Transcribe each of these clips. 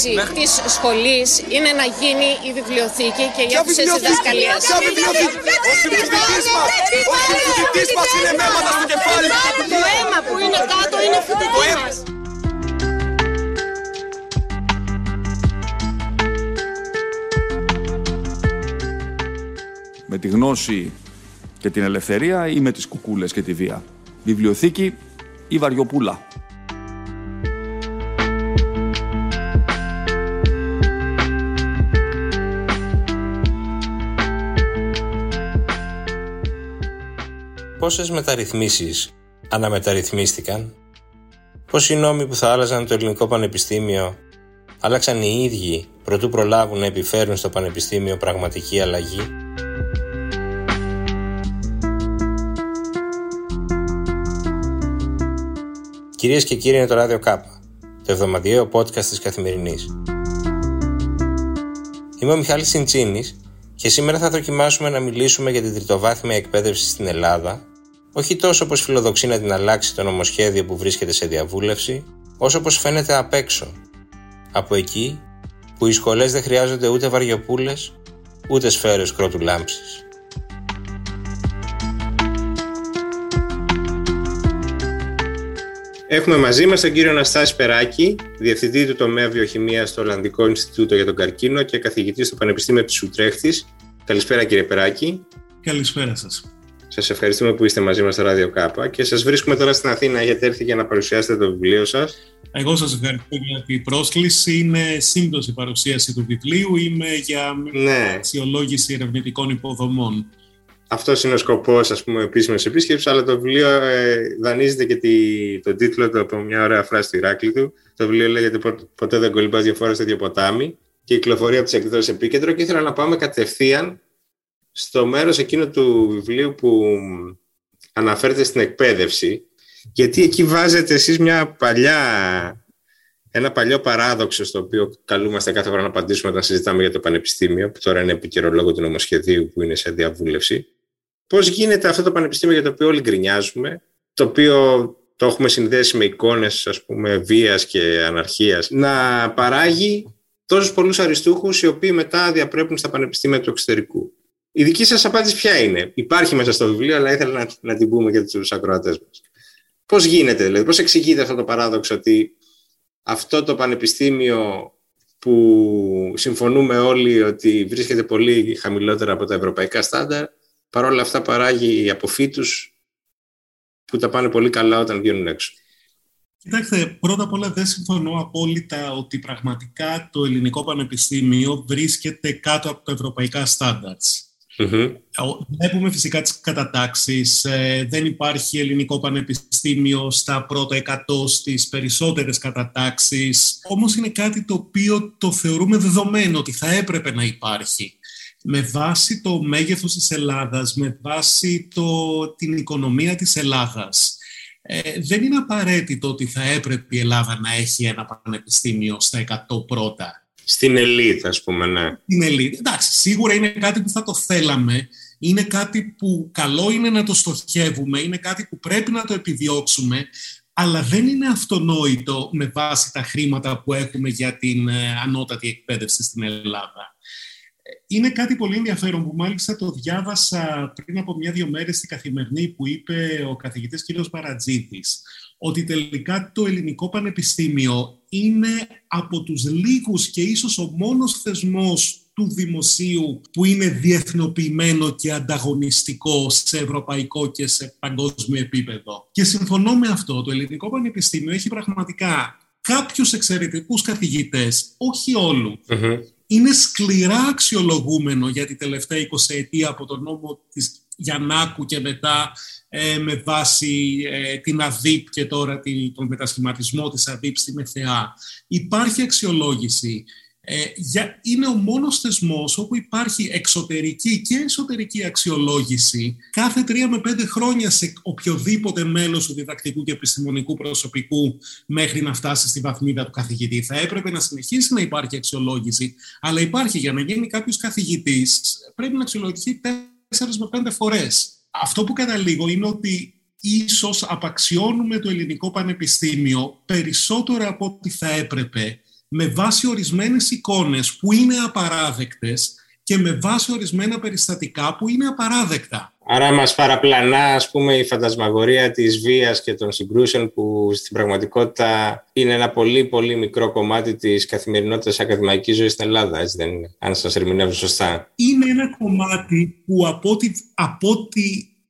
θέληση της σχολής είναι να γίνει η βιβλιοθήκη και η αίθουσα διδασκαλία. Ποια βιβλιοθήκη! Ο συμφοιτητής μας! Ο συμφοιτητής μας είναι με αίματας στο κεφάλι! Το αίμα που είναι κάτω είναι φοιτητή μας. Με τη γνώση και την ελευθερία ή με τις κουκούλες και τη βία. Βιβλιοθήκη ή βαριοπούλα. Πόσες μεταρρυθμίσεις αναμεταρρυθμίστηκαν, πόσοι νόμοι που θα άλλαζαν το ελληνικό πανεπιστήμιο άλλαξαν οι ίδιοι προτού προλάβουν να επιφέρουν στο πανεπιστήμιο πραγματική αλλαγή; Κυρίες και κύριοι, είναι το Ράδιο Κάπα, το εβδομαδιαίο podcast της Καθημερινής. Είμαι ο Μιχάλης Συντσίνης και σήμερα θα δοκιμάσουμε να μιλήσουμε για την τριτοβάθμια εκπαίδευση στην Ελλάδα, όχι τόσο πως φιλοδοξεί να την αλλάξει το νομοσχέδιο που βρίσκεται σε διαβούλευση, όσο πως φαίνεται απ' έξω. Από εκεί που οι σχολές δεν χρειάζονται ούτε βαριοπούλες, ούτε σφαίρες κρότου λάμψης. Έχουμε μαζί μας τον κύριο Αναστάση Περάκη, διευθυντή του τομέα βιοχημίας στο Ολλανδικό Ινστιτούτο για τον Καρκίνο και καθηγητής στο Πανεπιστήμιο της Ουτρέχτης. Καλησπέρα κύριε Περάκη. Καλησπέρα σας. Σας ευχαριστούμε που είστε μαζί μας στο Ράδιο Κάπα και σας βρίσκουμε τώρα στην Αθήνα. Έχετε έρθει για να παρουσιάσετε το βιβλίο σας. Εγώ σας ευχαριστώ για την πρόσκληση. Είναι σύμπτωση παρουσίαση του βιβλίου. Είμαι για Ναι. αξιολόγηση ερευνητικών υποδομών. Αυτός είναι ο σκοπός, ας πούμε, επίσημης επίσκεψης, αλλά το βιβλίο ε, δανείζεται και τη, τον τίτλο του από μια ωραία φράση του Ηράκλειο του. Το βιβλίο λέγεται «Πο- Ποτέ δεν κολυμπάς δύο φορές στο ίδιο ποτάμι και κυκλοφορεί από τις εκδόσεις Επίκεντρο. Και ήθελα να πάμε κατευθείαν στο μέρος εκείνο του βιβλίου που αναφέρεται στην εκπαίδευση, γιατί εκεί βάζετε εσείς μια παλιά, ένα παλιό παράδοξο στο οποίο καλούμαστε κάθε φορά να απαντήσουμε όταν συζητάμε για το Πανεπιστήμιο, που τώρα είναι επίκαιρο λόγω του νομοσχεδίου που είναι σε διαβούλευση. Πώς γίνεται αυτό το Πανεπιστήμιο για το οποίο όλοι γκρινιάζουμε, το οποίο το έχουμε συνδέσει με εικόνες ας πούμε βίας και αναρχίας, να παράγει τόσους πολλούς αριστούχους οι οποίοι μετά διαπρέπουν στα πανεπιστήμια του εξωτερικού; Η δική σας απάντηση ποια είναι; Υπάρχει μέσα στο βιβλίο, αλλά ήθελα να, να την πούμε για τους ακροατές μας. Πώς γίνεται, δηλαδή, πώς εξηγείται αυτό το παράδοξο ότι αυτό το πανεπιστήμιο που συμφωνούμε όλοι ότι βρίσκεται πολύ χαμηλότερα από τα ευρωπαϊκά στάνταρ, παρόλα αυτά παράγει αποφύτους που τα πάνε πολύ καλά όταν βγαίνουν έξω; Κοιτάξτε, πρώτα απ' όλα δεν συμφωνώ απόλυτα ότι πραγματικά το ελληνικό πανεπιστήμιο βρίσκεται κάτω από τα ευρωπαϊκά στάνταρτς. Μμμ. Βλέπουμε φυσικά τις κατατάξεις. Ε, δεν υπάρχει ελληνικό πανεπιστήμιο στα πρώτα 100 στις περισσότερες κατατάξεις. Όμως είναι κάτι το οποίο το θεωρούμε δεδομένο ότι θα έπρεπε να υπάρχει. Με βάση το μέγεθος της Ελλάδας, με βάση το, την οικονομία της Ελλάδας. Ε, δεν είναι απαραίτητο ότι θα έπρεπε η Ελλάδα να έχει ένα πανεπιστήμιο στα 100 πρώτα Στην ελίτ, ας πούμε, ναι. την ελίτ. Εντάξει, σίγουρα είναι κάτι που θα το θέλαμε. Είναι κάτι που καλό είναι να το στοχεύουμε. Είναι κάτι που πρέπει να το επιδιώξουμε. Αλλά δεν είναι αυτονόητο με βάση τα χρήματα που έχουμε για την ε, ανώτατη εκπαίδευση στην Ελλάδα. Ε, Είναι κάτι πολύ ενδιαφέρον που μάλιστα το διάβασα πριν από μια-δύο μέρες στη Καθημερινή που είπε ο καθηγητής κ. Παρατζήτης ότι τελικά το ελληνικό πανεπιστήμιο είναι από τους λίγους και ίσως ο μόνος θεσμός του δημοσίου που είναι διεθνοποιημένο και ανταγωνιστικό σε ευρωπαϊκό και σε παγκόσμιο επίπεδο. Και συμφωνώ με αυτό. Το ελληνικό πανεπιστήμιο έχει πραγματικά κάποιους εξαιρετικούς καθηγητές, όχι όλους, Μμμ. είναι σκληρά αξιολογούμενο για τη τελευταία 20 ετία από τον νόμο της Γιαννάκου και μετά ε, με βάση ε, την ΑΔΙΠ και τώρα τη- τον μετασχηματισμό της ΑΔΙΠ στη ΜΕΘΕΑ. Υπάρχει αξιολόγηση. Ε, για, είναι ο μόνος θεσμός όπου υπάρχει εξωτερική και εσωτερική αξιολόγηση κάθε τρία με πέντε χρόνια σε οποιοδήποτε μέλος του διδακτικού και επιστημονικού προσωπικού μέχρι να φτάσει στη βαθμίδα του καθηγητή. Θα έπρεπε να συνεχίσει να υπάρχει αξιολόγηση, αλλά υπάρχει για να γίνει κάποιος καθηγητής πρέπει να αξιολογηθεί τέσσερις με πέντε φορές. Αυτό που καταλήγω είναι ότι ίσως απαξιώνουμε το ελληνικό πανεπιστήμιο περισσότερο από ό,τι θα έπρεπε με βάση ορισμένες εικόνες που είναι απαράδεκτες και με βάση ορισμένα περιστατικά που είναι απαράδεκτα. Άρα μας παραπλανά ας πούμε η φαντασμαγορία της βίας και των συγκρούσεων που στην πραγματικότητα είναι ένα πολύ πολύ μικρό κομμάτι της καθημερινότητας ακαδημαϊκής ζωής στην Ελλάδα, έτσι δεν είναι, αν σας ερμηνεύω σωστά. Είναι ένα κομμάτι που από ό,τι, από ό,τι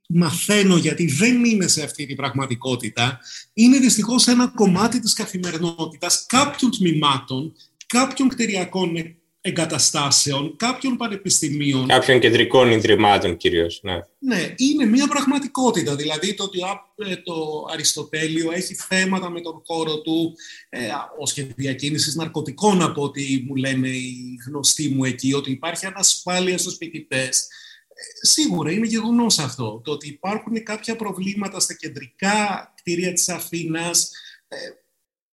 μαθαίνω γιατί δεν είναι σε αυτή την πραγματικότητα, είναι δυστυχώς ένα κομμάτι της καθημερινότητας κάποιων τμήματων, κάποιων κτηριακών εγκαταστάσεων, κάποιων πανεπιστημίων. Κάποιων κεντρικών ιδρυμάτων κυρίως, ναι. Ναι, είναι μια πραγματικότητα. Δηλαδή το ότι ε, το Αριστοτέλειο έχει θέματα με τον χώρο του ε, ως και διακίνησης ναρκωτικών από ό,τι μου λένε οι γνωστοί μου εκεί, ότι υπάρχει ανασφάλεια στους φοιτητές. Ε, σίγουρα είναι γεγονός αυτό. Το ότι υπάρχουν κάποια προβλήματα στα κεντρικά κτίρια της Αθήνας, ε,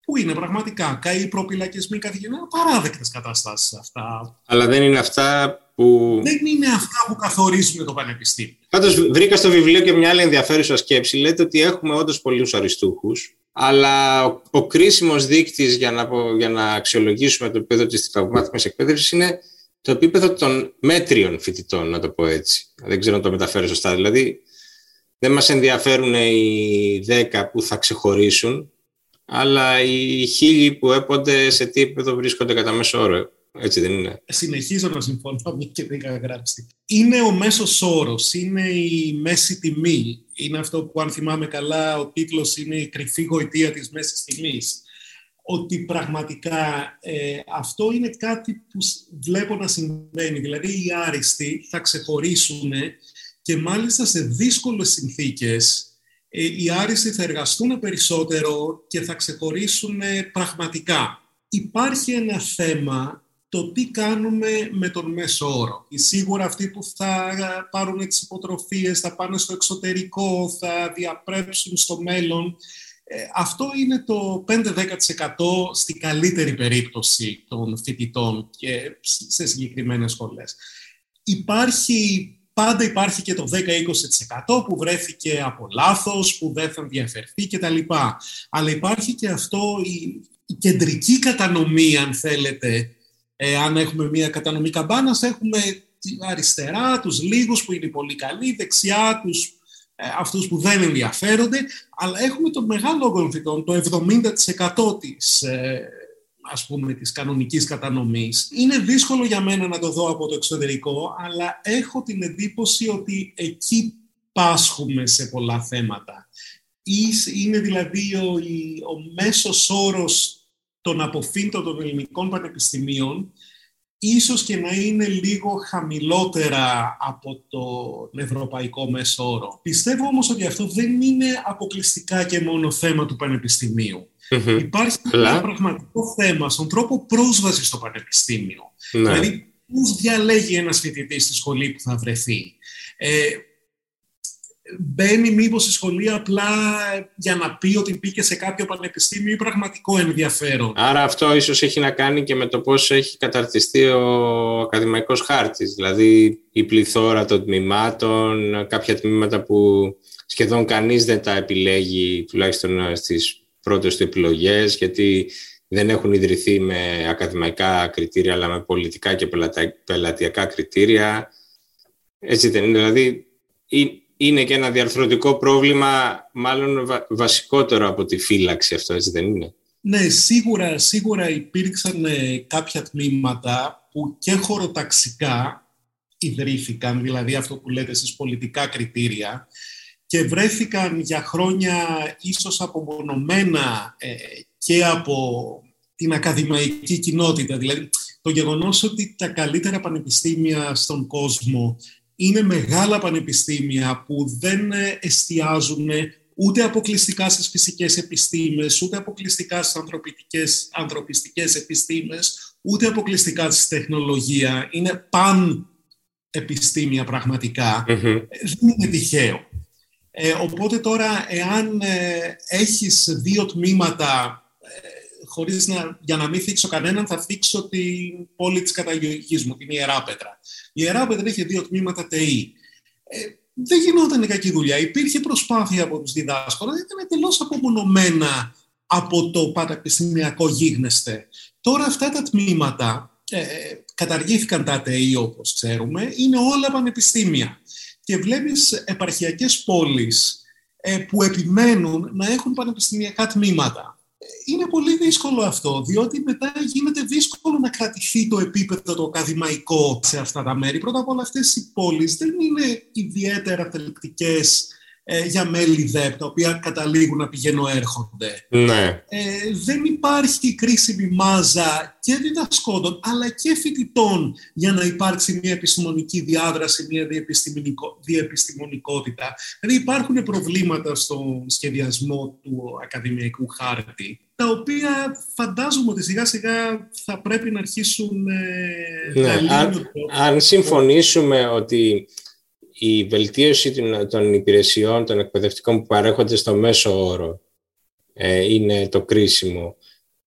που είναι πραγματικά καεί προπυλακισμοί καθηγητών, παράδεκτε καταστάσεις αυτά. Αλλά δεν είναι αυτά που. Δεν είναι αυτά που καθορίζουν το πανεπιστήμιο. Πάντως, βρήκα στο βιβλίο και μια άλλη ενδιαφέρουσα σκέψη. Λέτε ότι έχουμε όντως πολλούς αριστούχους, αλλά ο, ο κρίσιμος δείκτης για να, για να αξιολογήσουμε το επίπεδο της θαυμάτικη εκπαίδευσης είναι το επίπεδο των μέτριων φοιτητών, να το πω έτσι. Δεν ξέρω να το μεταφέρω σωστά. Δηλαδή, δεν μας ενδιαφέρουν οι 10 που θα ξεχωρίσουν, αλλά οι χίλιοι που έπονται σε τι επίπεδο βρίσκονται κατά μέσο όρο. Έτσι δεν είναι. Συνεχίζω να συμφωνώ, μια και δεν είχα γράψει. Είναι ο μέσος όρος, είναι η μέση τιμή. Είναι αυτό που, αν θυμάμαι καλά, ο τίτλος είναι η κρυφή γοητεία της μέσης τιμής. Ότι πραγματικά ε, αυτό είναι κάτι που βλέπω να συμβαίνει. Δηλαδή, οι άριστοι θα ξεχωρίσουν και μάλιστα σε δύσκολες συνθήκες ε, οι άριστοι θα εργαστούν περισσότερο και θα ξεχωρίσουν πραγματικά. Υπάρχει ένα θέμα το τι κάνουμε με τον μέσο όρο. Σίγουρα αυτοί που θα πάρουν τις υποτροφίες, θα πάνε στο εξωτερικό, θα διαπρέψουν στο μέλλον. Ε, αυτό είναι το 5-10% στην καλύτερη περίπτωση των φοιτητών και σε συγκεκριμένες σχολές. Υπάρχει πάντα υπάρχει και το 10-20% που βρέθηκε από λάθος, που δεν θα ενδιαφερθεί κτλ. Αλλά υπάρχει και αυτό η, κεντρική κατανομή, αν θέλετε, ε, αν έχουμε μια κατανομή καμπάνας, έχουμε αριστερά τους λίγους που είναι πολύ καλοί, δεξιά τους ε, αυτούς που δεν ενδιαφέρονται, αλλά έχουμε το μεγάλο όγκο το 70% της ε, ας πούμε, της κανονικής κατανομής. Είναι δύσκολο για μένα να το δω από το εξωτερικό, αλλά έχω την εντύπωση ότι εκεί πάσχουμε σε πολλά θέματα. Είναι δηλαδή ο, ο μέσος όρος των αποφύντων των ελληνικών πανεπιστημίων ίσως και να είναι λίγο χαμηλότερα από το ευρωπαϊκό μέσο όρο. Πιστεύω όμως ότι αυτό δεν είναι αποκλειστικά και μόνο θέμα του πανεπιστημίου. Mm-hmm. Υπάρχει ένα πραγματικό θέμα στον τρόπο πρόσβασης στο πανεπιστήμιο. Ναι. Δηλαδή, πώς διαλέγει ένας φοιτητής στη σχολή που θα βρεθεί. Ε, μπαίνει μήπως στη σχολή απλά για να πει ότι μπήκε σε κάποιο πανεπιστήμιο ή πραγματικό ενδιαφέρον. Άρα αυτό ίσως έχει να κάνει και με το πώς έχει καταρτιστεί ο ακαδημαϊκός χάρτης. Δηλαδή η πληθώρα των τμήματων, κάποια τμήματα που σχεδόν κανείς δεν τα επιλέγει, τουλάχιστον στις πρώτες του επιλογές, γιατί δεν έχουν ιδρυθεί με ακαδημαϊκά κριτήρια, αλλά με πολιτικά και πελατειακά κριτήρια. Έτσι δεν είναι. Δηλαδή, είναι και ένα διαρθρωτικό πρόβλημα, μάλλον βασικότερο από τη φύλαξη αυτό, έτσι δεν είναι; Ναι, σίγουρα, σίγουρα υπήρξαν ε, κάποια τμήματα που και χωροταξικά ιδρύθηκαν, δηλαδή αυτό που λέτε στις πολιτικά κριτήρια, και βρέθηκαν για χρόνια ίσως απομονωμένα ε, και από την ακαδημαϊκή κοινότητα. Δηλαδή, το γεγονός ότι τα καλύτερα πανεπιστήμια στον κόσμο είναι μεγάλα πανεπιστήμια που δεν εστιάζουν ούτε αποκλειστικά στις φυσικές επιστήμες, ούτε αποκλειστικά στις ανθρωπιστικές, ανθρωπιστικές επιστήμες, ούτε αποκλειστικά στη τεχνολογία. Είναι παν επιστήμια δεν είναι τυχαίο. Ε, οπότε τώρα, εάν ε, έχεις δύο τμήματα, ε, χωρίς να, για να μην θίξω κανέναν, θα θίξω την πόλη της καταγωγής μου, την Ιεράπετρα. Η Ιεράπετρα είχε δύο τμήματα ΤΕΗ. Ε, δεν γινόταν κακή δουλειά. Υπήρχε προσπάθεια από τους διδάσκονες, ήταν εντελώς απομονωμένα από το πανεπιστημιακό γίγνεσθε. Τώρα αυτά τα τμήματα ε, καταργήθηκαν τα ΑΤΕΗ όπως ξέρουμε, είναι όλα πανεπιστήμια. Και βλέπεις επαρχιακές πόλεις ε, που επιμένουν να έχουν πανεπιστημιακά τμήματα. Είναι πολύ δύσκολο αυτό, διότι μετά γίνεται δύσκολο να κρατηθεί το επίπεδο το ακαδημαϊκό σε αυτά τα μέρη. Πρώτα απ' όλα αυτές οι πόλεις δεν είναι ιδιαίτερα θελκτικές ε, για μέλη ΔΕΠ, τα οποία καταλήγουν να πηγαίνουν έρχονται. Ναι. Ε, δεν υπάρχει κρίσιμη μάζα και διδασκόντων, αλλά και φοιτητών για να υπάρξει μια επιστημονική διάδραση, μια διεπιστημονικο, διεπιστημονικότητα. Δηλαδή υπάρχουν προβλήματα στον σχεδιασμό του ακαδημαϊκού χάρτη, τα οποία φαντάζομαι ότι σιγά σιγά θα πρέπει να αρχίσουν ε, ναι. να αν, αν συμφωνήσουμε ότι η βελτίωση των υπηρεσιών, των εκπαιδευτικών που παρέχονται στο μέσο όρο ε, είναι το κρίσιμο.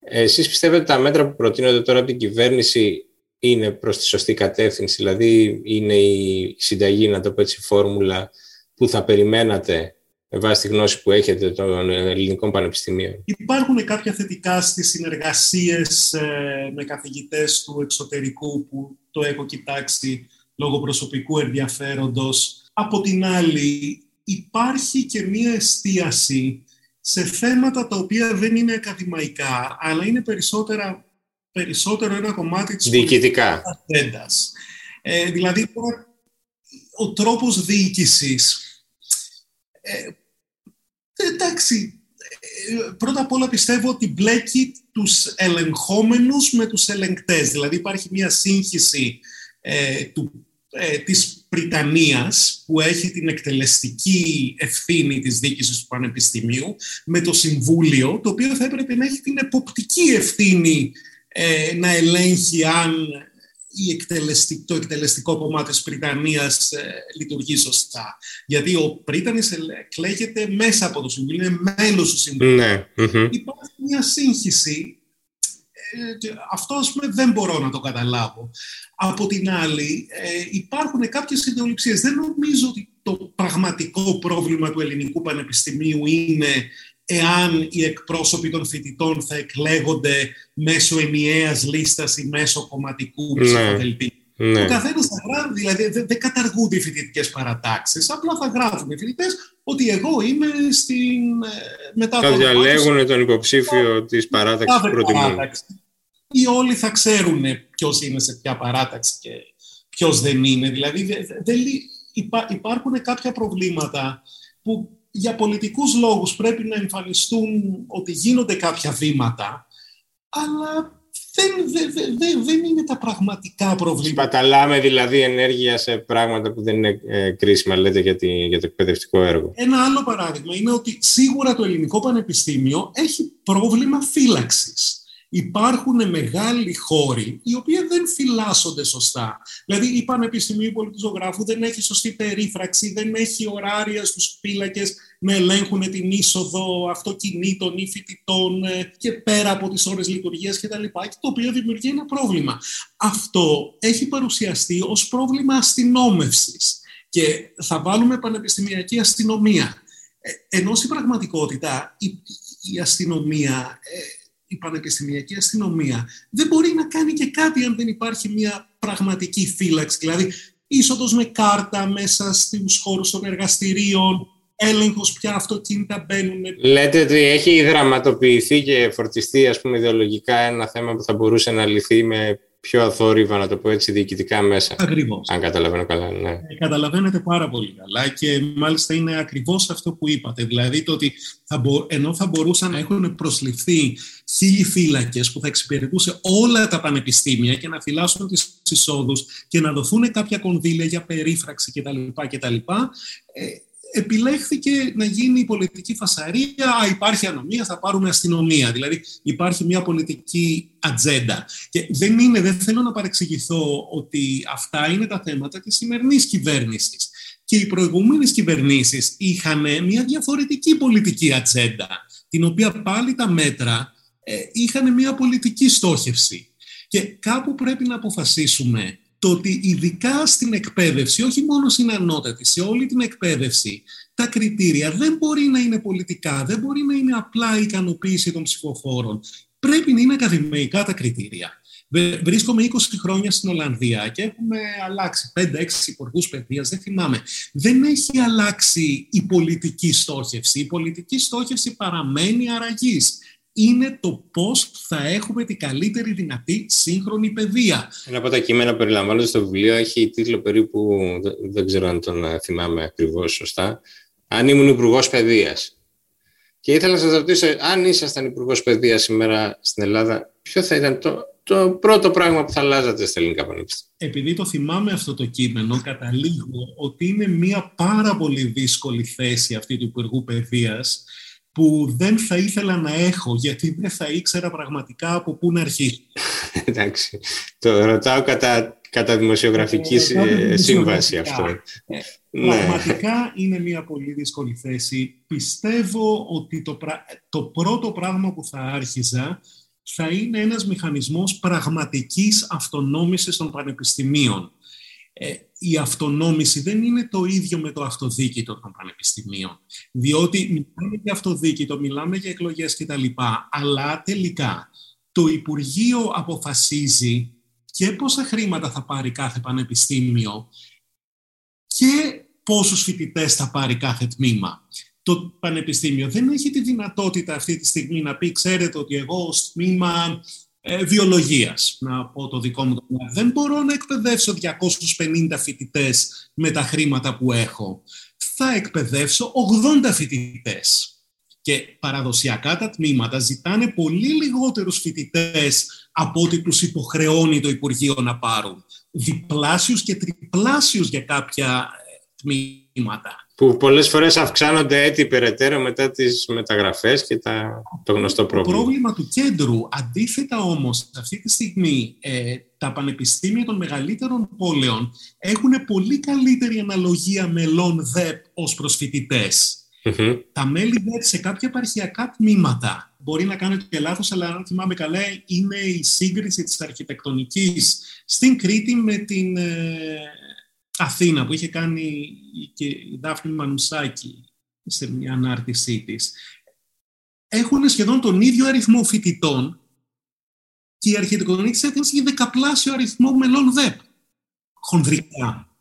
Εσείς πιστεύετε ότι τα μέτρα που προτείνονται τώρα από την κυβέρνηση είναι προς τη σωστή κατεύθυνση, δηλαδή είναι η συνταγή, να το πω έτσι, φόρμουλα που θα περιμένατε με βάση τη γνώση που έχετε των ελληνικών πανεπιστημίων; Υπάρχουν κάποια θετικά στις συνεργασίες ε, με καθηγητές του εξωτερικού που το έχω κοιτάξει λόγω προσωπικού ενδιαφέροντος. Από την άλλη, υπάρχει και μία εστίαση σε θέματα τα οποία δεν είναι ακαδημαϊκά, αλλά είναι περισσότερα, περισσότερο ένα κομμάτι της διοικητικά Ε, δηλαδή, ο τρόπος διοίκησης. Ε, εντάξει, ε, πρώτα απ' όλα πιστεύω ότι μπλέκει τους ελεγχόμενους με τους ελεγκτές. Δηλαδή υπάρχει μια σύγχυση ε, του ε, της Πριτανίας που έχει την εκτελεστική ευθύνη της δίκησης του Πανεπιστημίου με το Συμβούλιο, το οποίο θα έπρεπε να έχει την εποπτική ευθύνη ε, να ελέγχει αν η εκτελεστικ, το εκτελεστικό κομμάτι της Πριτανίας ε, λειτουργεί σωστά. Γιατί ο Πρίτανης εκλέγεται μέσα από το Συμβούλιο, είναι μέλος του Συμβουλίου. Ναι. Υπάρχει μια σύγχυση ε, αυτό ας πούμε δεν μπορώ να το καταλάβω. Από την άλλη ε, υπάρχουν κάποιες ιδεολειψίες. Δεν νομίζω ότι το πραγματικό πρόβλημα του ελληνικού πανεπιστημίου είναι εάν οι εκπρόσωποι των φοιτητών θα εκλέγονται μέσω ενιαίας λίστας ή μέσω κομματικού ναι. ψηφοδελτίου. Ναι. Ο καθένας θα γράφει, δηλαδή δεν, δεν καταργούνται οι φοιτητικές παρατάξεις. Απλά θα γράφουν οι φοιτητές ότι εγώ είμαι στην. Ε, μετά θα διαλέγουν τον υποψήφιο της παράταξης που προτιμούν ή όλοι θα ξέρουν ποιος είναι σε ποια παράταξη και ποιος δεν είναι. Δηλαδή δεν, υπάρχουν κάποια προβλήματα που για πολιτικούς λόγους πρέπει να εμφανιστούν ότι γίνονται κάποια βήματα, αλλά δεν, δεν, δεν, δεν είναι τα πραγματικά προβλήματα. Σπαταλάμε δηλαδή ενέργεια σε πράγματα που δεν είναι ε, κρίσιμα, λέτε, για, για το εκπαιδευτικό έργο. Ένα άλλο παράδειγμα είναι ότι σίγουρα το ελληνικό πανεπιστήμιο έχει πρόβλημα φύλαξης υπάρχουν μεγάλοι χώροι οι οποίοι δεν φυλάσσονται σωστά. Δηλαδή η Πανεπιστημίου Πολιτιζογράφου δεν έχει σωστή περίφραξη, δεν έχει ωράρια στους πύλακες να ελέγχουν την είσοδο αυτοκινήτων ή φοιτητών ε, και πέρα από τις ώρες λειτουργίας κτλ. Και το οποίο δημιουργεί ένα πρόβλημα. Αυτό έχει παρουσιαστεί ως πρόβλημα αστυνόμευσης και θα βάλουμε πανεπιστημιακή αστυνομία. Ε, ενώ στην πραγματικότητα η, η αστυνομία ε, η πανεπιστημιακή αστυνομία δεν μπορεί να κάνει και κάτι αν δεν υπάρχει μια πραγματική φύλαξη. Δηλαδή, είσοδος με κάρτα μέσα στους χώρους των εργαστηρίων, έλεγχος ποια αυτοκίνητα μπαίνουν. Λέτε ότι έχει δραματοποιηθεί και φορτιστεί ας πούμε ιδεολογικά ένα θέμα που θα μπορούσε να λυθεί με πιο αθόρυβα, να το πω έτσι, διοικητικά μέσα. Ακριβώς. Αν καταλαβαίνω καλά, ναι. Ε, καταλαβαίνετε πάρα πολύ καλά και μάλιστα είναι ακριβώς αυτό που είπατε. Δηλαδή το ότι θα ενώ θα μπορούσαν να έχουν προσληφθεί χίλιοι φύλακες που θα εξυπηρετούσε όλα τα πανεπιστήμια και να φυλάσσουν τις εισόδους και να δοθούν κάποια κονδύλια για περίφραξη κτλ. κτλ ε, επιλέχθηκε να γίνει η πολιτική φασαρία. Α, υπάρχει ανομία, θα πάρουμε αστυνομία. Δηλαδή υπάρχει μια πολιτική ατζέντα. Και δεν, είναι, δεν θέλω να παρεξηγηθώ ότι αυτά είναι τα θέματα της σημερινής κυβέρνησης. Και οι προηγούμενες κυβερνήσεις είχαν μια διαφορετική πολιτική ατζέντα, την οποία πάλι τα μέτρα ε, είχαν μια πολιτική στόχευση. Και κάπου πρέπει να αποφασίσουμε το ότι ειδικά στην εκπαίδευση, όχι μόνο στην ανώτατη, σε όλη την εκπαίδευση, τα κριτήρια δεν μπορεί να είναι πολιτικά, δεν μπορεί να είναι απλά η ικανοποίηση των ψηφοφόρων. Πρέπει να είναι ακαδημαϊκά τα κριτήρια. Βρίσκομαι 20 χρόνια στην Ολλανδία και έχουμε αλλάξει 5-6 υπουργούς παιδείας, δεν θυμάμαι. Δεν έχει αλλάξει η πολιτική στόχευση. Η πολιτική στόχευση παραμένει αραγής. Είναι το πώς θα έχουμε την καλύτερη δυνατή σύγχρονη παιδεία. Ένα από τα κείμενα που περιλαμβάνονται στο βιβλίο έχει τίτλο περίπου, δεν ξέρω αν τον θυμάμαι ακριβώς σωστά, Αν ήμουν υπουργός παιδείας. Και ήθελα να σας ρωτήσω, αν ήσασταν υπουργός παιδείας σήμερα στην Ελλάδα, ποιο θα ήταν το, το πρώτο πράγμα που θα αλλάζατε στα ελληνικά πανεπιστήμια; Επειδή το θυμάμαι αυτό το κείμενο, καταλήγω ότι είναι μια πάρα πολύ δύσκολη θέση αυτή του Υπουργού Παιδείας που δεν θα ήθελα να έχω, γιατί δεν θα ήξερα πραγματικά από πού να αρχίσει. Εντάξει, το ρωτάω κατά, κατά δημοσιογραφικής ε, σύμβαση αυτό. Ε, ναι. Πραγματικά είναι μια πολύ δύσκολη θέση. Πιστεύω ότι το, το πρώτο πράγμα που θα άρχιζα θα είναι ένας μηχανισμός πραγματικής αυτονόμησης των πανεπιστημίων. Ε, η αυτονόμηση δεν είναι το ίδιο με το αυτοδίκητο των πανεπιστημίων. Διότι μιλάμε για αυτοδίκητο, μιλάμε για εκλογές κτλ. Αλλά τελικά το Υπουργείο αποφασίζει και πόσα χρήματα θα πάρει κάθε πανεπιστήμιο και πόσους φοιτητές θα πάρει κάθε τμήμα το πανεπιστήμιο δεν έχει τη δυνατότητα αυτή τη στιγμή να πει ξέρετε ότι εγώ ως τμήμα ε, βιολογίας, να πω το δικό μου τομέα, δεν μπορώ να εκπαιδεύσω 250 φοιτητές με τα χρήματα που έχω. Θα εκπαιδεύσω 80 φοιτητές. Και παραδοσιακά τα τμήματα ζητάνε πολύ λιγότερους φοιτητές από ό,τι τους υποχρεώνει το Υπουργείο να πάρουν. Διπλάσιους και τριπλάσιους για κάποια ε, τμήματα που πολλές φορές αυξάνονται έτσι περαιτέρω μετά τις μεταγραφές και τα, το γνωστό πρόβλημα. Το πρόβλημα του κέντρου, αντίθετα όμως, αυτή τη στιγμή ε, τα πανεπιστήμια των μεγαλύτερων πόλεων έχουν πολύ καλύτερη αναλογία μελών ΔΕΠ ως προσφοιτητές. Τα μέλη ΔΕΠ σε κάποια επαρχιακά τμήματα, μπορεί να κάνετε και λάθος, αλλά αν θυμάμαι καλά, είναι η σύγκριση της αρχιτεκτονικής στην Κρήτη με την... Ε, Αθήνα που είχε κάνει και η Δάφνη Μανουσάκη σε μια ανάρτησή της, έχουν σχεδόν τον ίδιο αριθμό φοιτητών και η αρχιτεκτονική της Αθήνας έχει δεκαπλάσιο αριθμό μελών ΔΕΠ, χονδρικά.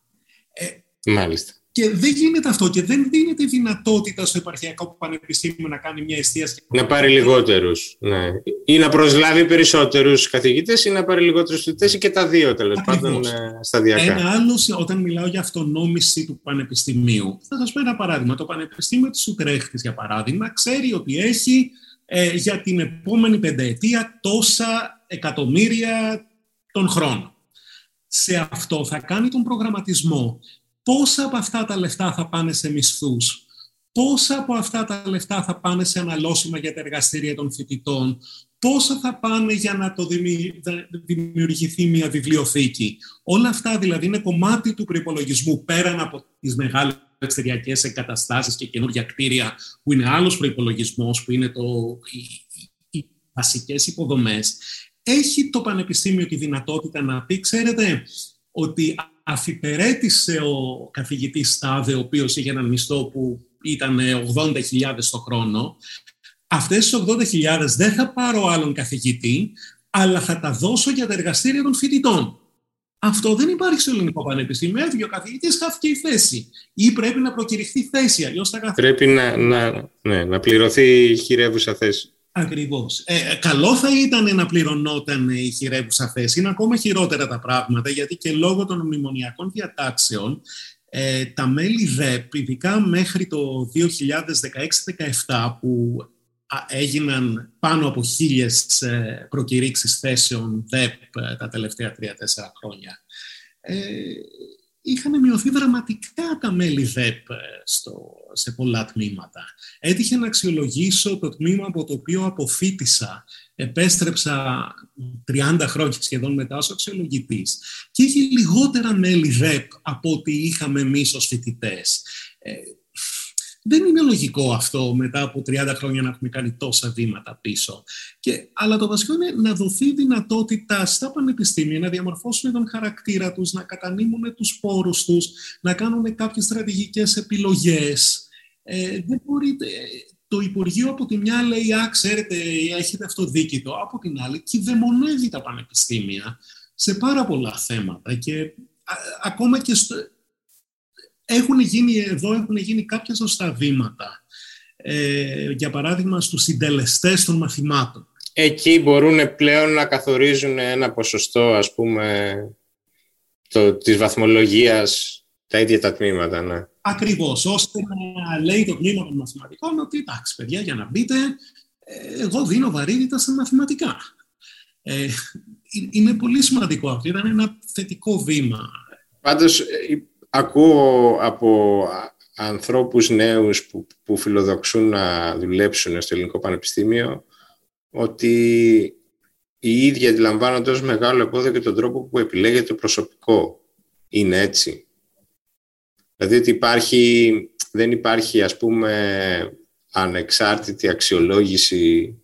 Ε, Μάλιστα. Και δεν γίνεται αυτό και δεν δίνεται δυνατότητα στο επαρχιακό πανεπιστήμιο να κάνει μια εστίαση. Να πάρει λιγότερους. Ναι. Ή να προσλάβει περισσότερους καθηγητές ή να πάρει λιγότερους φοιτητές ή και τα δύο τέλος πάντων ε, σταδιακά. Ένα άλλο, όταν μιλάω για αυτονόμηση του πανεπιστημίου, θα σας πω ένα παράδειγμα. Το Πανεπιστήμιο της Ουτρέχτης, για παράδειγμα, ξέρει ότι έχει ε, για την επόμενη πενταετία τόσα εκατομμύρια τον χρόνο. Σε αυτό θα κάνει τον προγραμματισμό πόσα από αυτά τα λεφτά θα πάνε σε μισθούς, πόσα από αυτά τα λεφτά θα πάνε σε αναλώσιμα για τα εργαστήρια των φοιτητών, πόσα θα πάνε για να το δημιουργηθεί μια βιβλιοθήκη; Όλα αυτά δηλαδή είναι κομμάτι του προπολογισμού πέραν από τις μεγάλες εξωτεριακές εγκαταστάσεις και καινούργια κτίρια που είναι άλλος προπολογισμό, που είναι το, οι, οι βασικές υποδομές. Έχει το Πανεπιστήμιο τη δυνατότητα να πει, ξέρετε, ότι αφιπερέτησε ο καθηγητής Στάδε, ο οποίος είχε έναν μισθό που ήταν 80.000 το χρόνο. Αυτές τις 80.000 δεν θα πάρω άλλον καθηγητή, αλλά θα τα δώσω για τα εργαστήρια των φοιτητών. Αυτό δεν υπάρχει στο ελληνικό πανεπιστήμιο. Έφυγε ο καθηγητής, χάθηκε η θέση. Ή πρέπει να προκηρυχθεί θέση, αλλιώς θα Πρέπει να, να, ναι, να πληρωθεί η χειρεύουσα θέση. Ακριβώς. Ε, καλό θα ήταν να πληρωνόταν η χειρεύουσα θέση. Είναι ακόμα χειρότερα τα πράγματα, γιατί και λόγω των μνημονιακών διατάξεων ε, τα μέλη ΔΕΠ, ειδικά μέχρι το 2016-17, που έγιναν πάνω από χίλιες ε, προκηρύξεις θέσεων ΔΕΠ ε, τα τελευταία τρία-τέσσερα χρόνια, ε, είχαν μειωθεί δραματικά τα μέλη ΔΕΠ ε, στο, σε πολλά τμήματα. Έτυχε να αξιολογήσω το τμήμα από το οποίο αποφύτησα. Επέστρεψα 30 χρόνια σχεδόν μετά ως αξιολογητής και είχε λιγότερα μέλη ΔΕΠ από ό,τι είχαμε εμείς ως φοιτητές. Ε, δεν είναι λογικό αυτό μετά από 30 χρόνια να έχουμε κάνει τόσα βήματα πίσω. Και, αλλά το βασικό είναι να δοθεί δυνατότητα στα πανεπιστήμια να διαμορφώσουν τον χαρακτήρα τους, να κατανείμουν τους πόρους τους, να κάνουν κάποιες στρατηγικές επιλογές. Ε, δεν μπορείτε, το Υπουργείο από τη μια λέει, α, ξέρετε, έχετε αυτό δίκητο, από την άλλη κυδεμονεύει τα πανεπιστήμια σε πάρα πολλά θέματα και ακόμα και στο, έχουν γίνει εδώ, έχουν γίνει κάποια σωστά βήματα. Ε, για παράδειγμα, στους συντελεστές των μαθημάτων. Εκεί μπορούν πλέον να καθορίζουν ένα ποσοστό, ας πούμε, το, της βαθμολογίας τα ίδια τα τμήματα, ναι. Ακριβώς, ώστε να λέει το τμήμα των μαθηματικών ότι εντάξει παιδιά για να μπείτε, ε, εγώ δίνω βαρύτητα στα μαθηματικά. Ε, είναι πολύ σημαντικό αυτό, ήταν ένα θετικό βήμα. Πάντως, ε, ακούω από ανθρώπους νέους που, που φιλοδοξούν να δουλέψουν στο Ελληνικό Πανεπιστήμιο ότι οι ίδιοι αντιλαμβάνονται ως μεγάλο επόδιο και τον τρόπο που επιλέγεται το προσωπικό. Είναι έτσι. Δηλαδή ότι υπάρχει, δεν υπάρχει ας πούμε ανεξάρτητη αξιολόγηση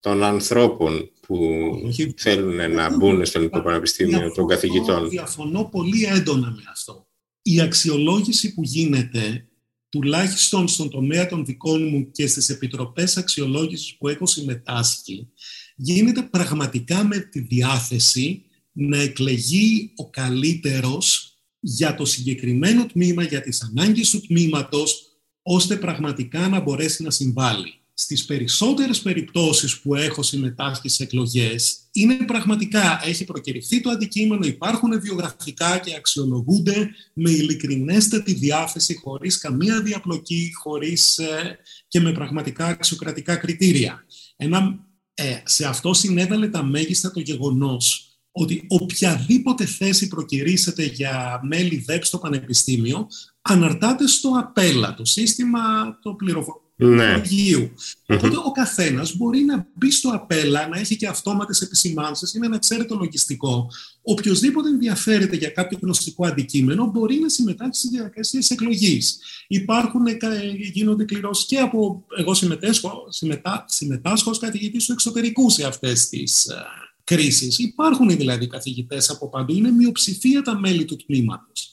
των ανθρώπων που θέλουν να μπουν στο Ελληνικό Πανεπιστήμιο των καθηγητών. Διαφωνώ πολύ έντονα με αυτό. Η αξιολόγηση που γίνεται, τουλάχιστον στον τομέα των δικών μου και στις επιτροπές αξιολόγησης που έχω συμμετάσχει, γίνεται πραγματικά με τη διάθεση να εκλεγεί ο καλύτερος για το συγκεκριμένο τμήμα, για τις ανάγκες του τμήματος, ώστε πραγματικά να μπορέσει να συμβάλλει. Στις περισσότερες περιπτώσεις που έχω συμμετάσχει σε εκλογές, είναι πραγματικά, έχει προκηρυχθεί το αντικείμενο, υπάρχουν βιογραφικά και αξιολογούνται με ειλικρινέστατη διάθεση, χωρίς καμία διαπλοκή, χωρίς ε, και με πραγματικά αξιοκρατικά κριτήρια. Ένα, ε, σε αυτό συνέβαλε τα μέγιστα το γεγονός ότι οποιαδήποτε θέση προκυρήσετε για μέλη ΔΕΠ στο Πανεπιστήμιο αναρτάται στο απέλα, το σύστημα το πληροφορικού. Ναι. Οπότε ο καθένας μπορεί να μπει στο απέλα, να έχει και αυτόματες επισημάνσεις ή να ξέρει το λογιστικό. Οποιοδήποτε ενδιαφέρεται για κάποιο γνωστικό αντικείμενο μπορεί να συμμετάσχει στη διαδικασία τη εκλογής. Υπάρχουν, ε, γίνονται κληρώσεις και από. Εγώ συμμετάσχω, συμμετά, συμμετάσχω ως καθηγητής του εξωτερικού σε αυτές τις ε, κρίσης. Υπάρχουν δηλαδή καθηγητές από παντού, είναι μειοψηφία τα μέλη του τμήματος.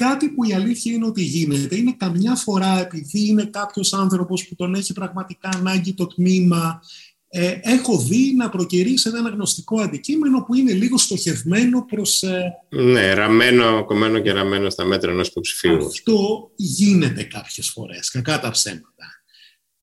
Κάτι που η αλήθεια είναι ότι γίνεται είναι καμιά φορά επειδή είναι κάποιος άνθρωπος που τον έχει πραγματικά ανάγκη το τμήμα ε, έχω δει να προκυρήσει ένα γνωστικό αντικείμενο που είναι λίγο στοχευμένο προς... Ε... Ναι, ραμμένο, κομμένο και ραμμένο στα μέτρα ενός υποψηφίου. Αυτό γίνεται κάποιες φορές, κακά τα ψέματα.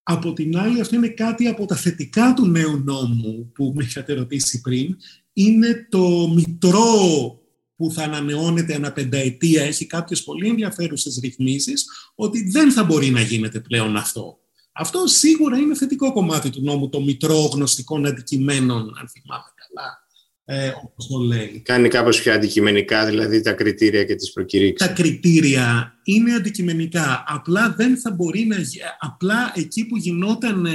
Από την άλλη, αυτό είναι κάτι από τα θετικά του νέου νόμου που με είχατε ρωτήσει πριν. Είναι το μητρό που θα ανανεώνεται ένα πενταετία, έχει κάποιες πολύ ενδιαφέρουσες ρυθμίσεις, ότι δεν θα μπορεί να γίνεται πλέον αυτό. Αυτό σίγουρα είναι θετικό κομμάτι του νόμου, το μητρό γνωστικών αντικειμένων, αν θυμάμαι καλά ε, όπως το λέει. Κάνει κάπως πιο αντικειμενικά, δηλαδή τα κριτήρια και τις προκηρύξεις. Τα κριτήρια είναι αντικειμενικά. Απλά δεν θα μπορεί να... Απλά εκεί που γινόταν...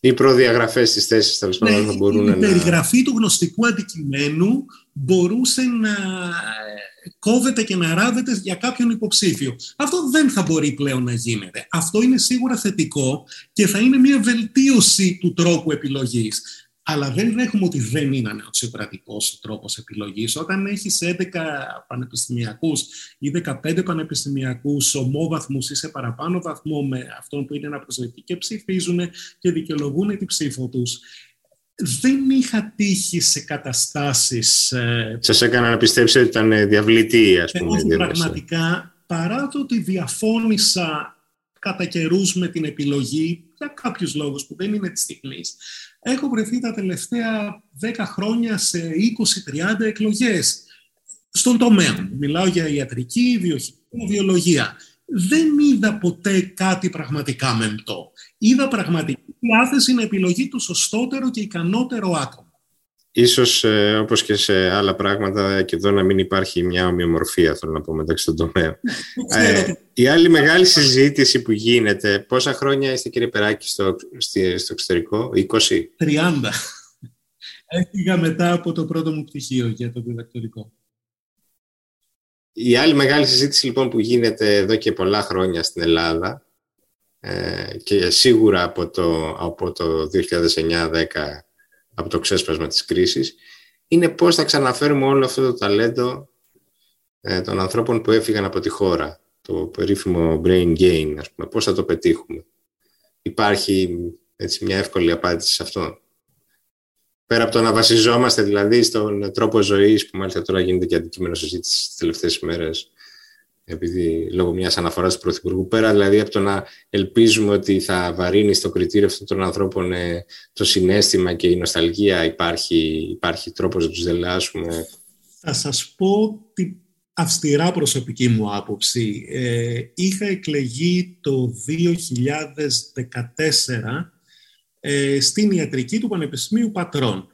Ε, οι προδιαγραφές τη θέση, τέλος πάντων, ναι, θα μπορούν να. Η περιγραφή του γνωστικού αντικειμένου μπορούσε να ε, κόβεται και να ράβεται για κάποιον υποψήφιο. Αυτό δεν θα μπορεί πλέον να γίνεται. Αυτό είναι σίγουρα θετικό και θα είναι μια βελτίωση του τρόπου επιλογής. Αλλά δεν δέχομαι ότι δεν είναι ανεξιοκρατικό ο τρόπος επιλογής. Όταν έχεις 11 πανεπιστημιακούς ή 15 πανεπιστημιακούς ομόβαθμους ή σε παραπάνω βαθμό με αυτόν που είναι αναπροσδεκτικοί και ψηφίζουν και δικαιολογούν την ψήφο τους, δεν είχα τύχει σε καταστάσεις. Ε, Σα έκανα να πιστέψετε ότι ήταν διαβλητή, ας πούμε. Όχι, πραγματικά, παρά το ότι διαφώνησα κατά καιρούς με την επιλογή, για κάποιους λόγους που δεν είναι της στιγμή, έχω βρεθεί τα τελευταία 10 χρόνια σε 20-30 εκλογές στον τομέα μου. Μιλάω για ιατρική, βιοχημία, βιολογία. Δεν είδα ποτέ κάτι πραγματικά μεμπτό. Είδα πραγματική διάθεση να επιλογεί το σωστότερο και ικανότερο άτομο. Ίσως ε, όπως και σε άλλα πράγματα και εδώ να μην υπάρχει μια ομοιομορφία θέλω να πω μεταξύ των τομέων. Ναι, ε, η άλλη μεγάλη συζήτηση που γίνεται, πόσα χρόνια είστε κύριε Περάκη στο, στο εξωτερικό, 20? 30. Έφυγα μετά από το πρώτο μου πτυχίο για το διδακτορικό. Η άλλη μεγάλη συζήτηση λοιπόν που γίνεται εδώ και πολλά χρόνια στην Ελλάδα ε, και σίγουρα από το, από το 2009-10 από το ξέσπασμα της κρίσης, είναι πώς θα ξαναφέρουμε όλο αυτό το ταλέντο ε, των ανθρώπων που έφυγαν από τη χώρα. το περίφημο brain gain, ας πούμε, πώς θα το πετύχουμε. Υπάρχει έτσι, μια εύκολη απάντηση σε αυτό. Πέρα από το να βασιζόμαστε δηλαδή στον τρόπο ζωής, που μάλιστα τώρα γίνεται και αντικείμενο συζήτησης τις τελευταίες ημέρες, επειδή λόγω μιας αναφοράς του Πρωθυπουργού, πέρα δηλαδή από το να ελπίζουμε ότι θα βαρύνει στο κριτήριο αυτών των ανθρώπων ε, το συνέστημα και η νοσταλγία, υπάρχει, υπάρχει τρόπος να τους δελάσουμε. Θα σας πω τη αυστηρά προσωπική μου άποψη. Ε, είχα εκλεγεί το 2014 ε, στην ιατρική του Πανεπιστημίου Πατρών.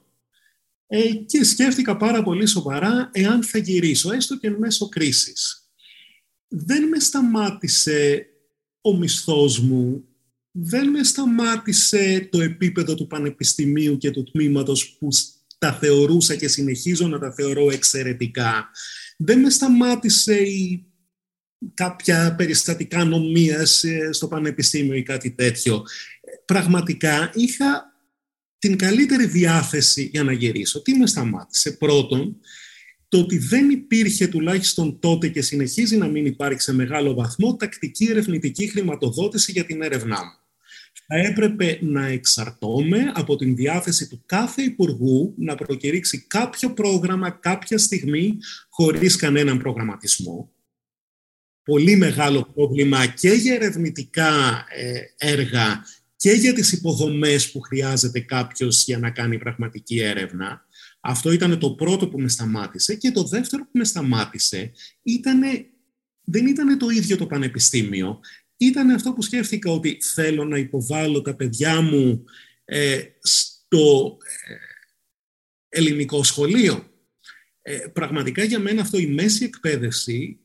Ε, και σκέφτηκα πάρα πολύ σοβαρά εάν θα γυρίσω, έστω και μέσω κρίσης. Δεν με σταμάτησε ο μισθός μου, δεν με σταμάτησε το επίπεδο του πανεπιστημίου και του τμήματος που τα θεωρούσα και συνεχίζω να τα θεωρώ εξαιρετικά. Δεν με σταμάτησε η κάποια περιστατικά νομίας ε, στο πανεπιστήμιο ή κάτι τέτοιο πραγματικά είχα την καλύτερη διάθεση για να γυρίσω. Τι με σταμάτησε; Πρώτον, το ότι δεν υπήρχε τουλάχιστον τότε και συνεχίζει να μην υπάρχει σε μεγάλο βαθμό τακτική ερευνητική χρηματοδότηση για την έρευνά μου. Θα έπρεπε να εξαρτώμαι από την διάθεση του κάθε Υπουργού να προκηρύξει κάποιο πρόγραμμα κάποια στιγμή χωρίς κανέναν προγραμματισμό. Πολύ μεγάλο πρόβλημα και για ερευνητικά ε, έργα και για τις υποδομές που χρειάζεται κάποιος για να κάνει πραγματική έρευνα. Αυτό ήταν το πρώτο που με σταμάτησε. Και το δεύτερο που με σταμάτησε ήτανε, δεν ήταν το ίδιο το πανεπιστήμιο. Ήταν αυτό που σκέφτηκα ότι θέλω να υποβάλω τα παιδιά μου ε, στο ε, ελληνικό σχολείο. Ε, πραγματικά για μένα αυτό η μέση εκπαίδευση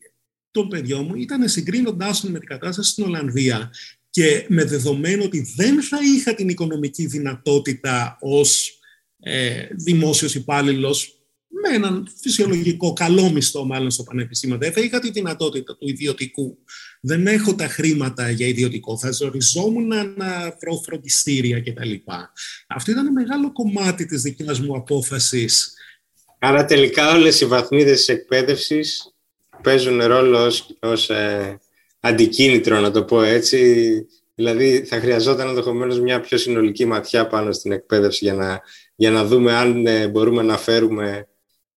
των παιδιών μου ήταν συγκρίνοντάς με την κατάσταση στην Ολλανδία και με δεδομένο ότι δεν θα είχα την οικονομική δυνατότητα ως ε, δημόσιος υπάλληλος με έναν φυσιολογικό καλό μισθό μάλλον στο πανεπιστήμιο. Δεν θα είχα τη δυνατότητα του ιδιωτικού. Δεν έχω τα χρήματα για ιδιωτικό. Θα ζοριζόμουν να βρω φροντιστήρια κτλ. Αυτό ήταν μεγάλο κομμάτι της δικιάς μου απόφασης. Άρα τελικά όλες οι βαθμίδες της εκπαίδευσης παίζουν ρόλο ως, ως ε, αντικίνητρο, να το πω έτσι. Δηλαδή, θα χρειαζόταν ενδεχομένως μια πιο συνολική ματιά πάνω στην εκπαίδευση για να, για να δούμε αν ε, μπορούμε να φέρουμε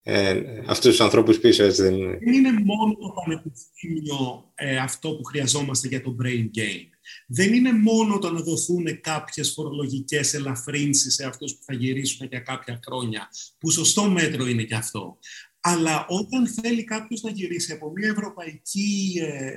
ε, αυτούς τους ανθρώπους πίσω, έτσι δεν είναι. Δεν είναι μόνο το πανεπιστήμιο ε, αυτό που χρειαζόμαστε για το brain gain. Δεν είναι μόνο το να δοθούν κάποιες φορολογικές ελαφρύνσεις σε αυτούς που θα γυρίσουν για κάποια χρόνια, που σωστό μέτρο είναι και αυτό. Αλλά όταν θέλει κάποιος να γυρίσει από μια ευρωπαϊκή ε,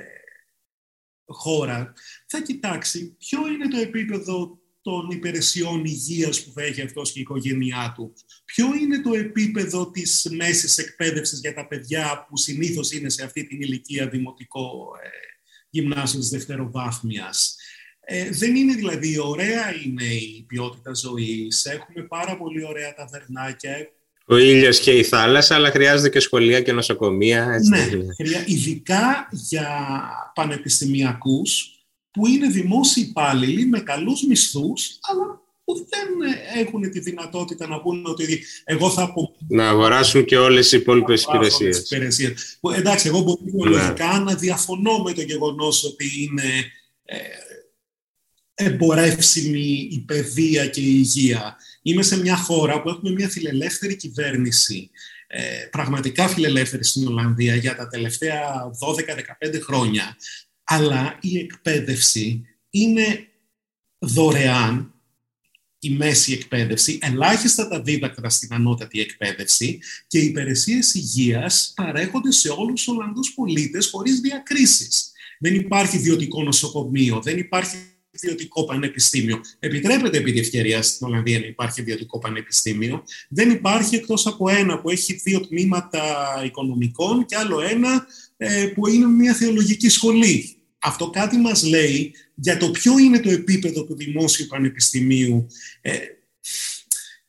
χώρα θα κοιτάξει ποιο είναι το επίπεδο των υπηρεσιών υγείας που θα έχει αυτός και η οικογένειά του. Ποιο είναι το επίπεδο της μέσης εκπαίδευσης για τα παιδιά που συνήθως είναι σε αυτή την ηλικία δημοτικό ε, γυμνάσιος της δευτεροβάθμιας; Ε, δεν είναι δηλαδή ωραία είναι η ποιότητα ζωής. Έχουμε πάρα πολύ ωραία ταβερνάκια, ο ήλιος και η θάλασσα, αλλά χρειάζεται και σχολεία και νοσοκομεία. Έτσι ναι, ειδικά για πανεπιστημιακούς που είναι δημόσιοι υπάλληλοι με καλούς μισθούς, αλλά που δεν έχουν τη δυνατότητα να πούνε ότι εγώ θα πω... Να αγοράσουν και όλες οι υπόλοιπες υπηρεσίες. Εντάξει, εγώ μπορώ ναι. λογικά να διαφωνώ με το γεγονός ότι είναι ε, εμπορεύσιμη η παιδεία και η υγεία. Είμαι σε μια χώρα που έχουμε μια φιλελεύθερη κυβέρνηση, ε, πραγματικά φιλελεύθερη στην Ολλανδία για τα τελευταία 12-15 χρόνια, αλλά η εκπαίδευση είναι δωρεάν, η μέση εκπαίδευση, ελάχιστα τα δίδακτρα στην ανώτατη εκπαίδευση και οι υπηρεσίες υγείας παρέχονται σε όλους τους Ολλανδούς πολίτες χωρίς διακρίσεις. Δεν υπάρχει ιδιωτικό νοσοκομείο, δεν υπάρχει ιδιωτικό πανεπιστήμιο. Επιτρέπεται επί ευκαιρία στην Ολλανδία να υπάρχει ιδιωτικό πανεπιστήμιο. Δεν υπάρχει εκτός από ένα που έχει δύο τμήματα οικονομικών και άλλο ένα ε, που είναι μια θεολογική σχολή. Αυτό κάτι μας λέει για το ποιο είναι το επίπεδο του δημόσιου πανεπιστημίου. Ε,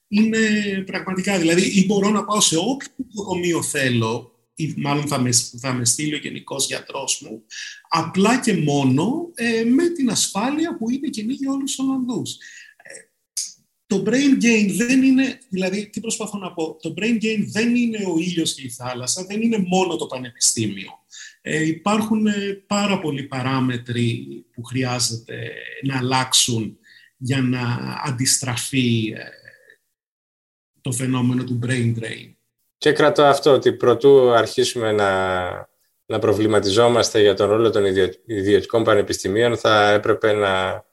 είναι πραγματικά, δηλαδή, ή μπορώ να πάω σε όποιο νοσοκομείο θέλω, ή μάλλον θα με, θα με στείλει ο γενικός γιατρός μου, απλά και μόνο ε, με την ασφάλεια που είναι κοινή για όλους τους Ολλανδούς. Ε, το brain gain δεν είναι, δηλαδή τι προσπαθώ να πω, το brain gain δεν είναι ο ήλιος και η θάλασσα, δεν είναι μόνο το πανεπιστήμιο. Ε, υπάρχουν ε, πάρα πολλοί παράμετροι που χρειάζεται να αλλάξουν για να αντιστραφεί ε, το φαινόμενο του brain drain. Και κρατώ αυτό ότι προτού αρχίσουμε να, να προβληματιζόμαστε για τον ρόλο των ιδιωτικών πανεπιστημίων θα έπρεπε να,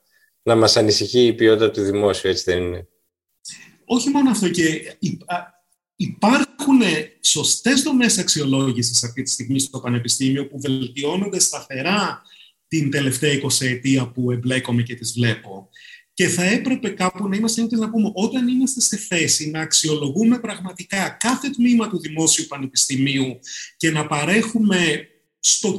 να μας ανησυχεί η ποιότητα του δημόσιου, έτσι δεν είναι; Όχι μόνο αυτό και υπάρχουν σωστές δομές αξιολόγησης αυτή τη στιγμή στο Πανεπιστήμιο που βελτιώνονται σταθερά την τελευταία 20 ετία που εμπλέκομαι και τις βλέπω. Και θα έπρεπε κάπου να είμαστε έτοιμοι να πούμε όταν είμαστε σε θέση να αξιολογούμε πραγματικά κάθε τμήμα του Δημόσιου Πανεπιστημίου και να παρέχουμε στο,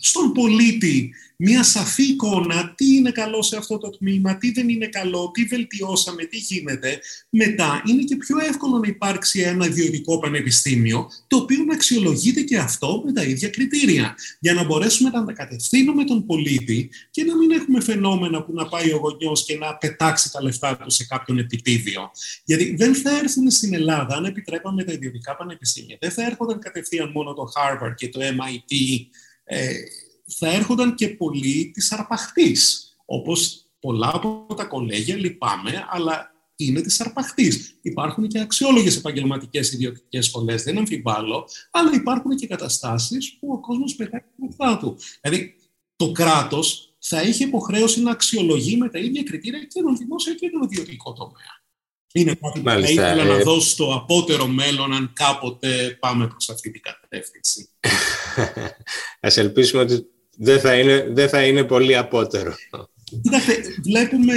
στον πολίτη μια σαφή εικόνα τι είναι καλό σε αυτό το τμήμα, τι δεν είναι καλό, τι βελτιώσαμε, τι γίνεται. Μετά είναι και πιο εύκολο να υπάρξει ένα ιδιωτικό πανεπιστήμιο, το οποίο να αξιολογείται και αυτό με τα ίδια κριτήρια, για να μπορέσουμε να ανακατευθύνουμε τον πολίτη και να μην έχουμε φαινόμενα που να πάει ο γονιός και να πετάξει τα λεφτά του σε κάποιον επιτίδιο. Γιατί δεν θα έρθουν στην Ελλάδα, αν επιτρέπαμε τα ιδιωτικά πανεπιστήμια, δεν θα έρχονταν κατευθείαν μόνο το Harvard και το MIT. Ε, θα έρχονταν και πολλοί της αρπαχτής, όπως πολλά από τα κολέγια, λυπάμαι, αλλά είναι της αρπαχτής. Υπάρχουν και αξιόλογες επαγγελματικές ιδιωτικές σχολές, δεν αμφιβάλλω, αλλά υπάρχουν και καταστάσεις που ο κόσμος πετάει τα του. Δηλαδή, το κράτος θα είχε υποχρέωση να αξιολογεί με τα ίδια κριτήρια και τον δημόσιο και τον ιδιωτικό τομέα. Είναι κάτι που θα ήθελα να ε, δώσω στο απότερο μέλλον αν κάποτε πάμε προς αυτή την κατεύθυνση. Ας ελπίσουμε ότι δεν θα είναι, δεν θα είναι πολύ απότερο. Κοιτάξτε, βλέπουμε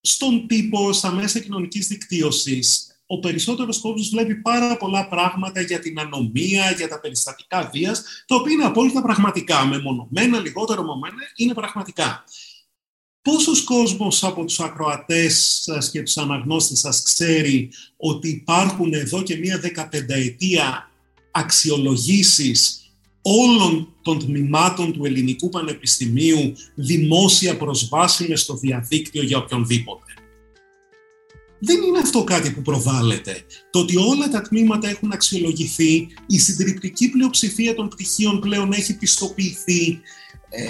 στον τύπο, στα μέσα κοινωνικής δικτύωσης, ο περισσότερος κόσμος βλέπει πάρα πολλά πράγματα για την ανομία, για τα περιστατικά βίας, τα οποία είναι απόλυτα πραγματικά, μεμονωμένα, λιγότερο μεμονωμένα, είναι πραγματικά. Πόσος κόσμος από τους ακροατές σας και τους αναγνώστες σας ξέρει ότι υπάρχουν εδώ και μία δεκαπενταετία αξιολογήσεις όλων των τμήματων του Ελληνικού Πανεπιστημίου δημόσια προσβάσιμες στο διαδίκτυο για οποιονδήποτε. Δεν είναι αυτό κάτι που προβάλλεται. Το ότι όλα τα τμήματα έχουν αξιολογηθεί, η συντριπτική πλειοψηφία των πτυχίων πλέον έχει πιστοποιηθεί, ε,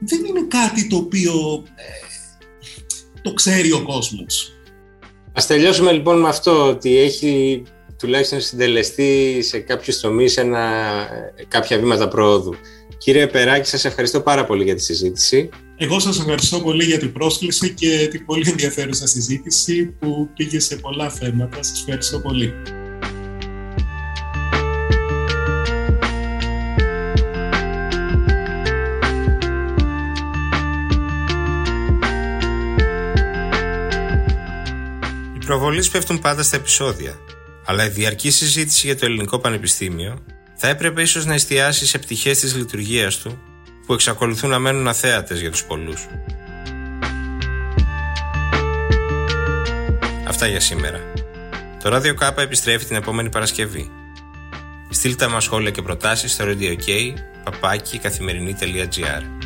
δεν είναι κάτι το οποίο ε, το ξέρει ο κόσμος. Ας τελειώσουμε λοιπόν με αυτό, ότι έχει τουλάχιστον συντελεστεί σε κάποιους τομείς κάποια βήματα πρόοδου. Κύριε Περάκη, σας ευχαριστώ πάρα πολύ για τη συζήτηση. Εγώ σας ευχαριστώ πολύ για την πρόσκληση και την πολύ ενδιαφέρουσα συζήτηση που πήγε σε πολλά θέματα. Σας ευχαριστώ πολύ. Οι προβολείς πέφτουν πάντα στα επεισόδια αλλά η διαρκή συζήτηση για το ελληνικό πανεπιστήμιο θα έπρεπε ίσως να εστιάσει σε πτυχές της λειτουργίας του που εξακολουθούν να μένουν αθέατες για τους πολλούς. Αυτά για σήμερα. Το Radio K επιστρέφει την επόμενη Παρασκευή. Στείλτε μας σχόλια και προτάσεις στο radio.k, παπάκι, καθημερινή.gr.